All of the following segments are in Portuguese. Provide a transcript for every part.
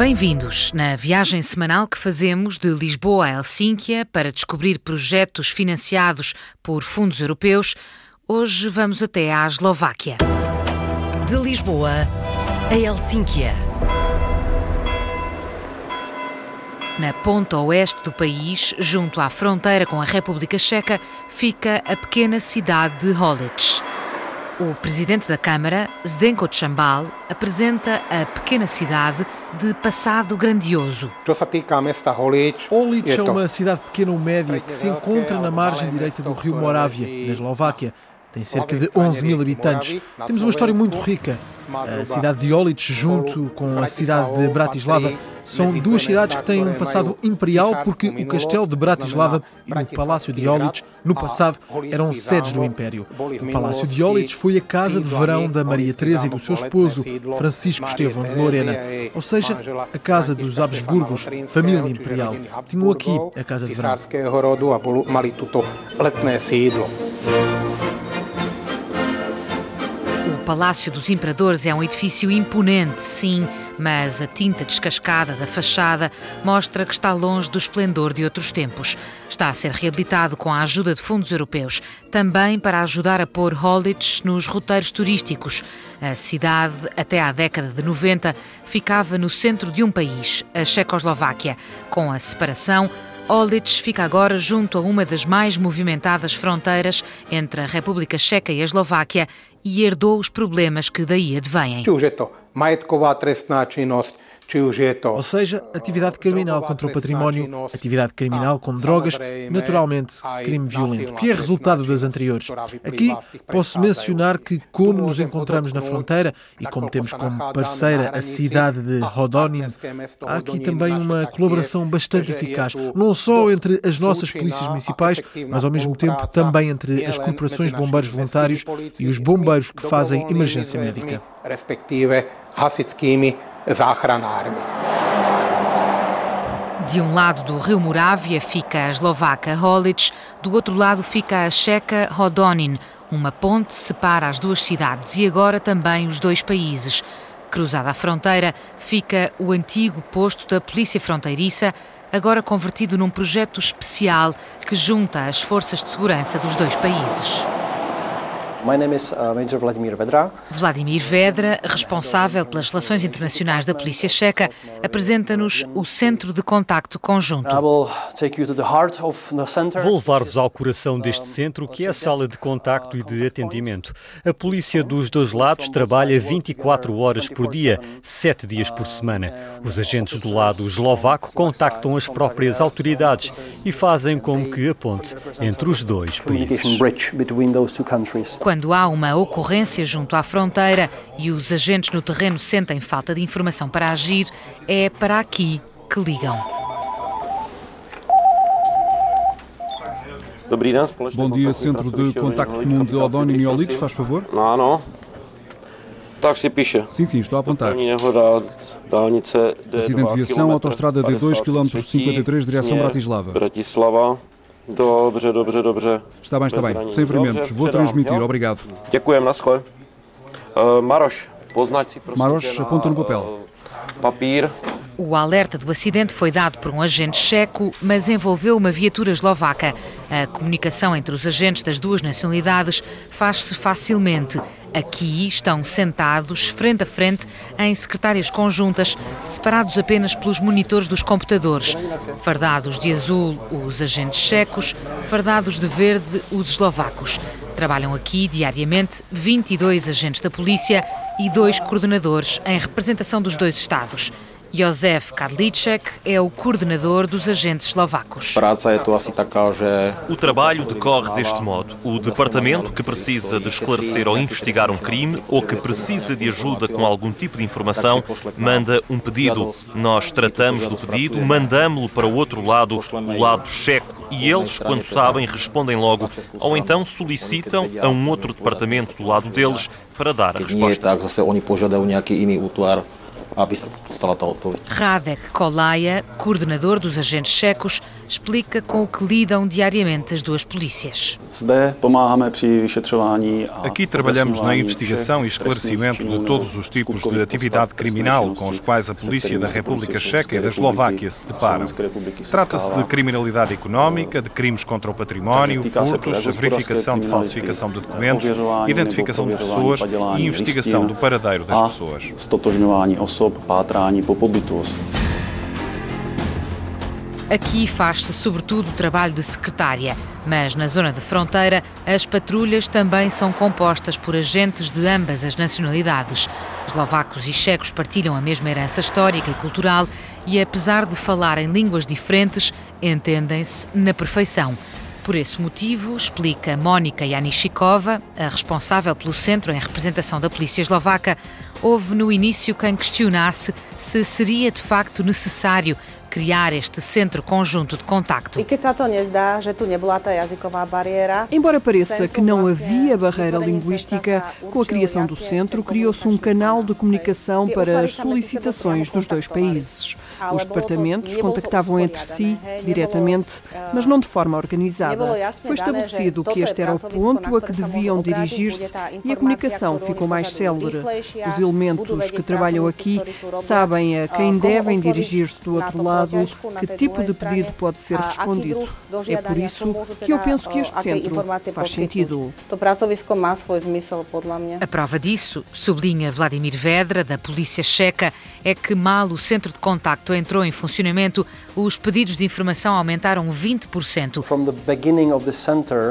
Bem-vindos na viagem semanal que fazemos de Lisboa a Helsínquia para descobrir projetos financiados por fundos europeus. Hoje vamos até à Eslováquia. De Lisboa a Helsínquia. Na ponta oeste do país, junto à fronteira com a República Checa, fica a pequena cidade de Holic. O presidente da Câmara, Zdenko Chambal, apresenta a pequena cidade de passado grandioso. Olic é uma cidade pequena ou média que se encontra na margem direita do rio Morávia, na Eslováquia. Tem cerca de 11 mil habitantes. Temos uma história muito rica. A cidade de Olic, junto com a cidade de Bratislava, são duas cidades que têm um passado imperial porque o castelo de Bratislava e o palácio de Olic, no passado, eram sedes do Império. O palácio de Olic foi a casa de verão da Maria Teresa e do seu esposo, Francisco Estevão de Lorena, ou seja, a casa dos Habsburgos, família imperial. Tinham aqui a casa de verão. O Palácio dos Imperadores é um edifício imponente, sim, mas a tinta descascada da fachada mostra que está longe do esplendor de outros tempos. Está a ser reabilitado com a ajuda de fundos europeus, também para ajudar a pôr Holditch nos roteiros turísticos. A cidade, até à década de 90, ficava no centro de um país, a Checoslováquia. Com a separação, Olic fica agora junto a uma das mais movimentadas fronteiras entre a República Checa e a Eslováquia e herdou os problemas que daí advêm. Ou seja, atividade criminal contra o património, atividade criminal com drogas, naturalmente crime violento, que é resultado das anteriores. Aqui posso mencionar que, como nos encontramos na fronteira e como temos como parceira a cidade de Hodonin, há aqui também uma colaboração bastante eficaz, não só entre as nossas polícias municipais, mas ao mesmo tempo também entre as corporações de bombeiros voluntários e os bombeiros que fazem emergência médica záchranármi. De um lado do rio Morávia fica a eslovaca Holic, do outro lado fica a checa Hodonin. Uma ponte separa as duas cidades e agora também os dois países. Cruzada a fronteira fica o antigo posto da Polícia Fronteiriça, agora convertido num projeto especial que junta as forças de segurança dos dois países. My name is uh, Major Vladimir Vedra. Vladimir Vedra, responsável pelas relações internacionais da Polícia Checa, apresenta-nos o Centro de Contacto Conjunto. Vou levar-vos ao coração deste centro, que é a sala de contacto e de atendimento. A polícia dos dois lados trabalha 24 horas por dia, 7 dias por semana. Os agentes do lado eslovaco contactam as próprias autoridades e fazem como que a ponte entre os dois países. Quando há uma ocorrência junto à fronteira e os agentes no terreno sentem falta de informação para agir, é para aqui que ligam. Bom dia, Centro de Contacto Comum de Odónio e Olitos, faz favor? Não, não. Si píše. Sim, sim, estou a apontar. Acidente de viação, autostrada D2, km 53, direção Bratislava. Bratislava. Dobře, dobře, dobře. Está bem, está bem. Sem ferimentos. Vou transmitir. Obrigado. Děkujem, na. Uh, aponta no papel. Papír. O alerta do acidente foi dado por um agente checo, mas envolveu uma viatura eslovaca. A comunicação entre os agentes das duas nacionalidades faz-se facilmente. Aqui estão sentados, frente a frente, em secretárias conjuntas, separados apenas pelos monitores dos computadores. Fardados de azul, os agentes checos, fardados de verde, os eslovacos. Trabalham aqui diariamente 22 agentes da polícia e dois coordenadores em representação dos dois Estados. Josef Karliček é o coordenador dos agentes eslovacos. O trabalho decorre deste modo. O departamento que precisa de esclarecer ou investigar um crime ou que precisa de ajuda com algum tipo de informação manda um pedido. Nós tratamos do pedido, mandamos-lo para o outro lado, o lado checo, e eles, quando sabem, respondem logo ou então solicitam a um outro departamento do lado deles para dar a resposta odpoveď. Radek Kolaja, coordenador dos agentes checos, explica com o que lidam diariamente as duas polícias. Aqui trabalhamos na investigação e esclarecimento de todos os tipos de atividade criminal com os quais a polícia da República Checa e da Eslováquia se deparam. Trata-se de criminalidade económica, de crimes contra o património, furtos, a verificação de falsificação de documentos, identificação de pessoas e investigação do paradeiro das pessoas. Po. Aqui faz-se sobretudo o trabalho de secretária, mas na zona de fronteira as patrulhas também são compostas por agentes de ambas as nacionalidades. Eslovacos e checos partilham a mesma herança histórica e cultural e, apesar de falarem línguas diferentes, entendem-se na perfeição. Por esse motivo, explica Mónica Janishikova, a responsável pelo centro em representação da polícia eslovaca, houve no início quem questionasse se seria de facto necessário criar este centro conjunto de contacto. Embora pareça que não havia barreira linguística, com a criação do centro criou-se um canal de comunicação para as solicitações dos dois países. Os departamentos contactavam entre si diretamente, mas não de forma organizada. Foi estabelecido que este era o ponto a que deviam dirigir-se e a comunicação ficou mais célere. Os elementos que trabalham aqui sabem a quem devem dirigir-se do outro lado, que tipo de pedido pode ser respondido. É por isso que eu penso que este centro faz sentido. A prova disso, sublinha Vladimir Vedra, da Polícia Checa, é que mal o centro de contacto entrou em funcionamento, os pedidos de informação aumentaram 20%.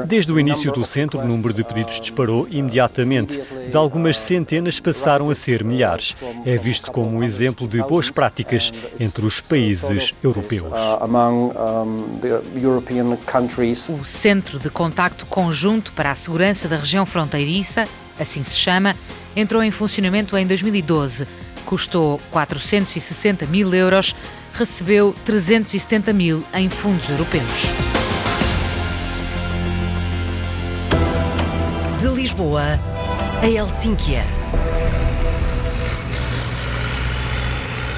Desde o início do centro, o número de pedidos disparou imediatamente. De algumas centenas passaram a ser milhares. É visto como um exemplo de boas práticas entre os países europeus. O Centro de Contacto Conjunto para a Segurança da Região Fronteiriça, assim se chama, entrou em funcionamento em 2012 custou 460 mil euros, recebeu 370 mil em fundos europeus. De Lisboa a Helsínquia.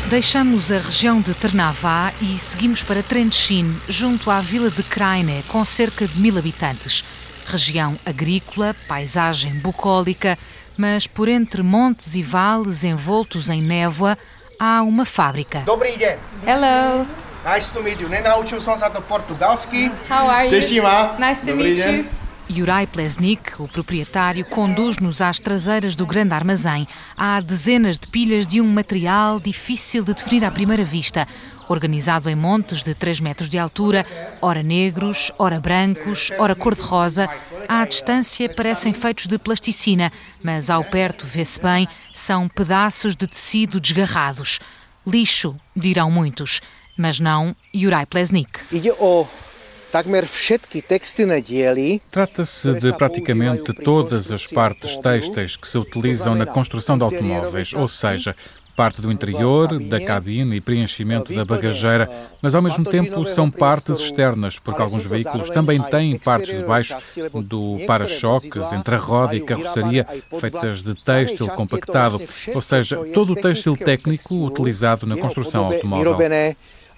Deixamos a região de Ternavá e seguimos para Trenčín, junto à vila de Kraine, com cerca de mil habitantes. Região agrícola, paisagem bucólica, mas por entre montes e vales envoltos em névoa há uma fábrica. Dobrý den. Hello. Nice to meet you. Nenaučil som sa to portugalsky. How are you? Nice to meet you. Juraj Plesnik, o proprietário, conduz-nos às traseiras do grande armazém. Há dezenas de pilhas de um material difícil de definir à primeira vista organizado em montes de 3 metros de altura, ora negros, ora brancos, ora cor-de-rosa. À distância parecem feitos de plasticina, mas ao perto vê-se bem, são pedaços de tecido desgarrados. Lixo, dirão muitos, mas não Juraj Plesnik. Trata-se de praticamente todas as partes têxteis que se utilizam na construção de automóveis, ou seja, parte do interior, da cabine e preenchimento da bagageira, mas ao mesmo tempo são partes externas, porque alguns veículos também têm partes de baixo do para-choques, entre a roda e carroceria, feitas de têxtil compactado, ou seja, todo o têxtil técnico utilizado na construção automóvel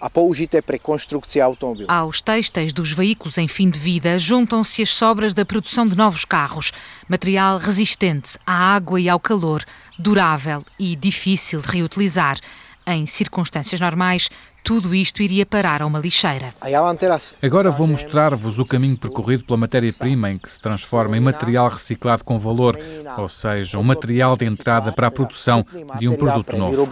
a použité para construção automóvel. Aos têxteis dos veículos em fim de vida juntam-se as sobras da produção de novos carros, material resistente à água e ao calor, durável e difícil de reutilizar. Em circunstâncias normais, tudo isto iria parar a uma lixeira. Agora vou mostrar-vos o caminho percorrido pela matéria-prima em que se transforma em material reciclado com valor, ou seja, um material de entrada para a produção de um produto novo.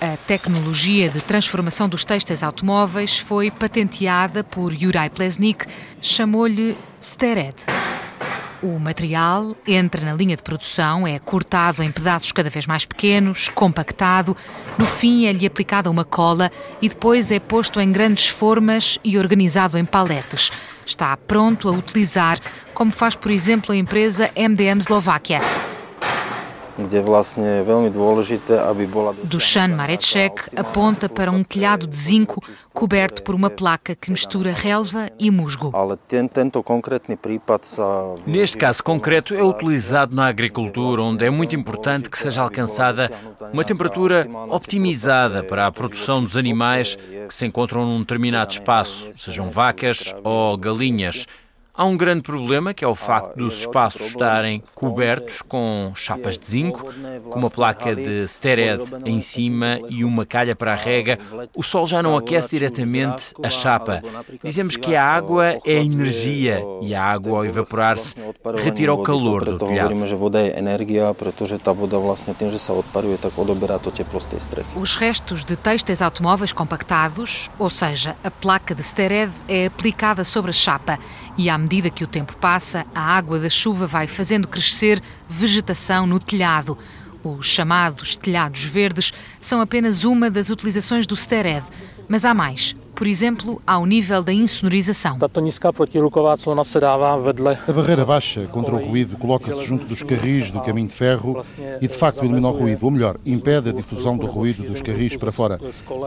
A tecnologia de transformação dos têxteis automóveis foi patenteada por Juraj Plesnik, chamou-lhe Stered. O material entra na linha de produção, é cortado em pedaços cada vez mais pequenos, compactado, no fim é-lhe aplicada uma cola e depois é posto em grandes formas e organizado em paletes. Está pronto a utilizar, como faz, por exemplo, a empresa MDM Eslováquia. Dusan Marecek aponta para um telhado de zinco coberto por uma placa que mistura relva e musgo. Neste caso concreto, é utilizado na agricultura, onde é muito importante que seja alcançada uma temperatura optimizada para a produção dos animais que se encontram num determinado espaço, sejam vacas ou galinhas. Há um grande problema que é o facto dos espaços estarem cobertos com chapas de zinco, com uma placa de stered em cima e uma calha para a rega. O sol já não aquece diretamente a chapa. Dizemos que a água é energia e a água, ao evaporar-se, retira o calor do telhado. Os restos de têxteis automóveis compactados, ou seja, a placa de stered, é aplicada sobre a chapa e à medida que o tempo passa, a água da chuva vai fazendo crescer vegetação no telhado. Os chamados telhados verdes são apenas uma das utilizações do Stered, mas há mais por exemplo, ao nível da insonorização. A barreira baixa contra o ruído coloca-se junto dos carris do caminho de ferro e, de facto, elimina o ruído, ou melhor, impede a difusão do ruído dos carris para fora.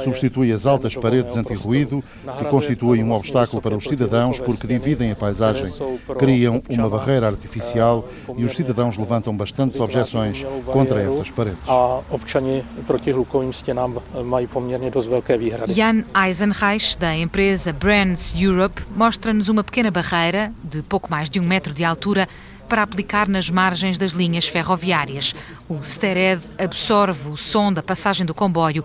Substitui as altas paredes anti-ruído, que constituem um obstáculo para os cidadãos porque dividem a paisagem, criam uma barreira artificial e os cidadãos levantam bastantes objeções contra essas paredes. Jan Eisenreich da empresa Brands Europe mostra-nos uma pequena barreira, de pouco mais de um metro de altura, para aplicar nas margens das linhas ferroviárias. O Stered absorve o som da passagem do comboio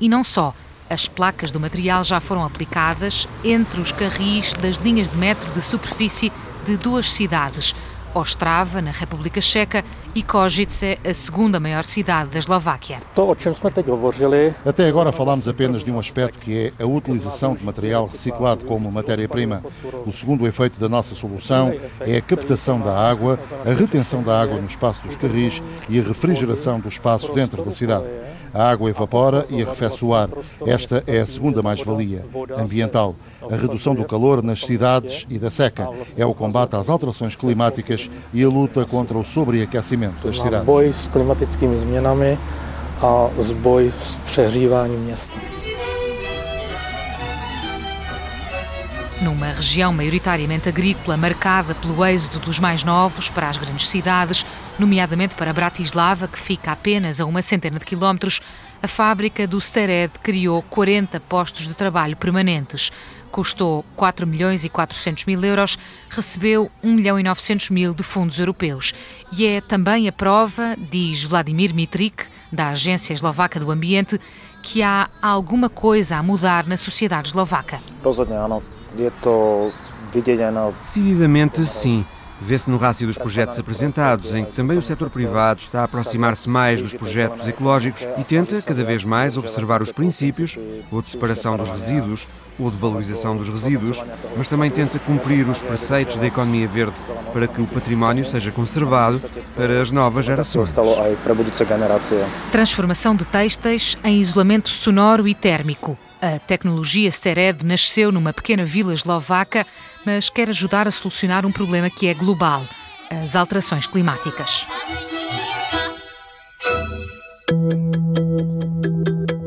e não só. As placas do material já foram aplicadas entre os carris das linhas de metro de superfície de duas cidades, Ostrava, na República Checa, e Košice, a segunda maior cidade da Eslováquia. Até agora falámos apenas de um aspecto que é a utilização de material reciclado como matéria-prima. O segundo efeito da nossa solução é a captação da água, a retenção da água no espaço dos carris e a refrigeração do espaço dentro da cidade. A água evapora e arrefece o ar. Esta é a segunda mais-valia ambiental. A redução do calor nas cidades e da seca. É o combate às alterações climáticas e a luta contra o sobreaquecimento das cidades. Boj s klimatickými změnami a zboj s přehříváním města. Numa região maioritariamente agrícola, marcada pelo êxodo dos mais novos para as grandes cidades, nomeadamente para Bratislava, que fica apenas a uma centena de quilómetros, a fábrica do Stered criou 40 postos de trabalho permanentes. Custou 4 milhões e 400 mil euros, recebeu 1 milhão e 900 mil de fundos europeus. E é também a prova, diz Vladimir Mitrik, da Agência Eslovaca do Ambiente, que há alguma coisa a mudar na sociedade eslovaca. Decididamente sim. Vê-se no rácio dos projetos apresentados, em que também o setor privado está a aproximar-se mais dos projetos ecológicos e tenta cada vez mais observar os princípios, ou de separação dos resíduos, ou de valorização dos resíduos, mas também tenta cumprir os preceitos da economia verde para que o património seja conservado para as novas gerações. Transformação de têxteis em isolamento sonoro e térmico. A tecnologia Stered nasceu numa pequena vila eslovaca, mas quer ajudar a solucionar um problema que é global: as alterações climáticas.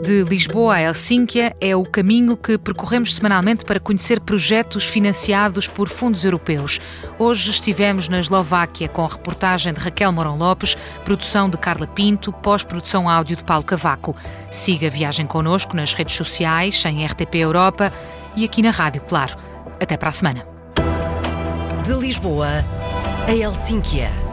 De Lisboa a Helsínquia é o caminho que percorremos semanalmente para conhecer projetos financiados por fundos europeus. Hoje estivemos na Eslováquia com a reportagem de Raquel Morão Lopes, produção de Carla Pinto, pós-produção áudio de Paulo Cavaco. Siga a viagem connosco nas redes sociais, em RTP Europa e aqui na rádio, claro. Até para a semana. De Lisboa a Helsínquia